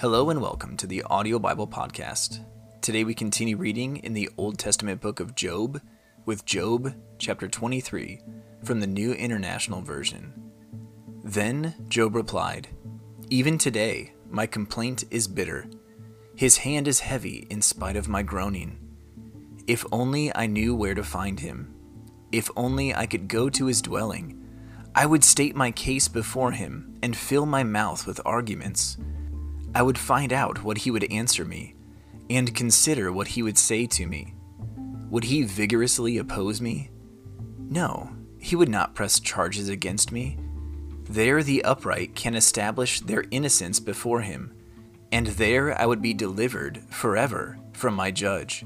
Hello and welcome to the Audio Bible Podcast. Today we continue reading in the Old Testament book of Job with Job chapter 23 from the New International Version. Then Job replied, Even today my complaint is bitter. His hand is heavy in spite of my groaning. If only I knew where to find him. If only I could go to his dwelling. I would state my case before him and fill my mouth with arguments. I would find out what he would answer me and consider what he would say to me. Would he vigorously oppose me? No, he would not press charges against me. There the upright can establish their innocence before him, and there I would be delivered forever from my judge.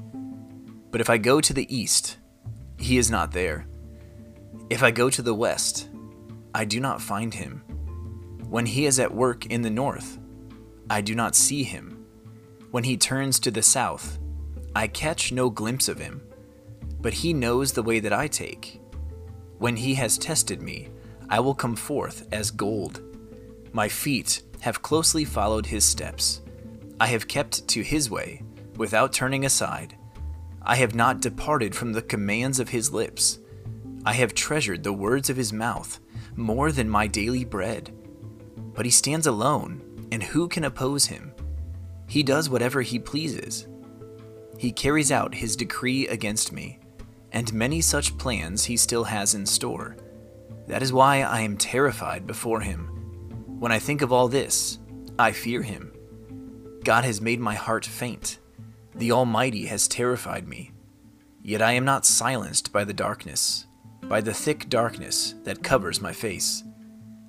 But if I go to the east, he is not there. If I go to the west, I do not find him. When he is at work in the north, I do not see him. When he turns to the south, I catch no glimpse of him. But he knows the way that I take. When he has tested me, I will come forth as gold. My feet have closely followed his steps. I have kept to his way, without turning aside. I have not departed from the commands of his lips. I have treasured the words of his mouth more than my daily bread. But he stands alone and who can oppose him? He does whatever he pleases. He carries out his decree against me, and many such plans he still has in store. That is why I am terrified before him. When I think of all this, I fear him. God has made my heart faint. The Almighty has terrified me. Yet I am not silenced by the darkness, by the thick darkness that covers my face.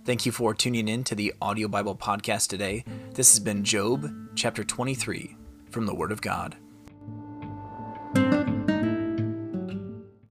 Thank you for tuning in to the Audio Bible Podcast today. This has been Job chapter 23 from the Word of God.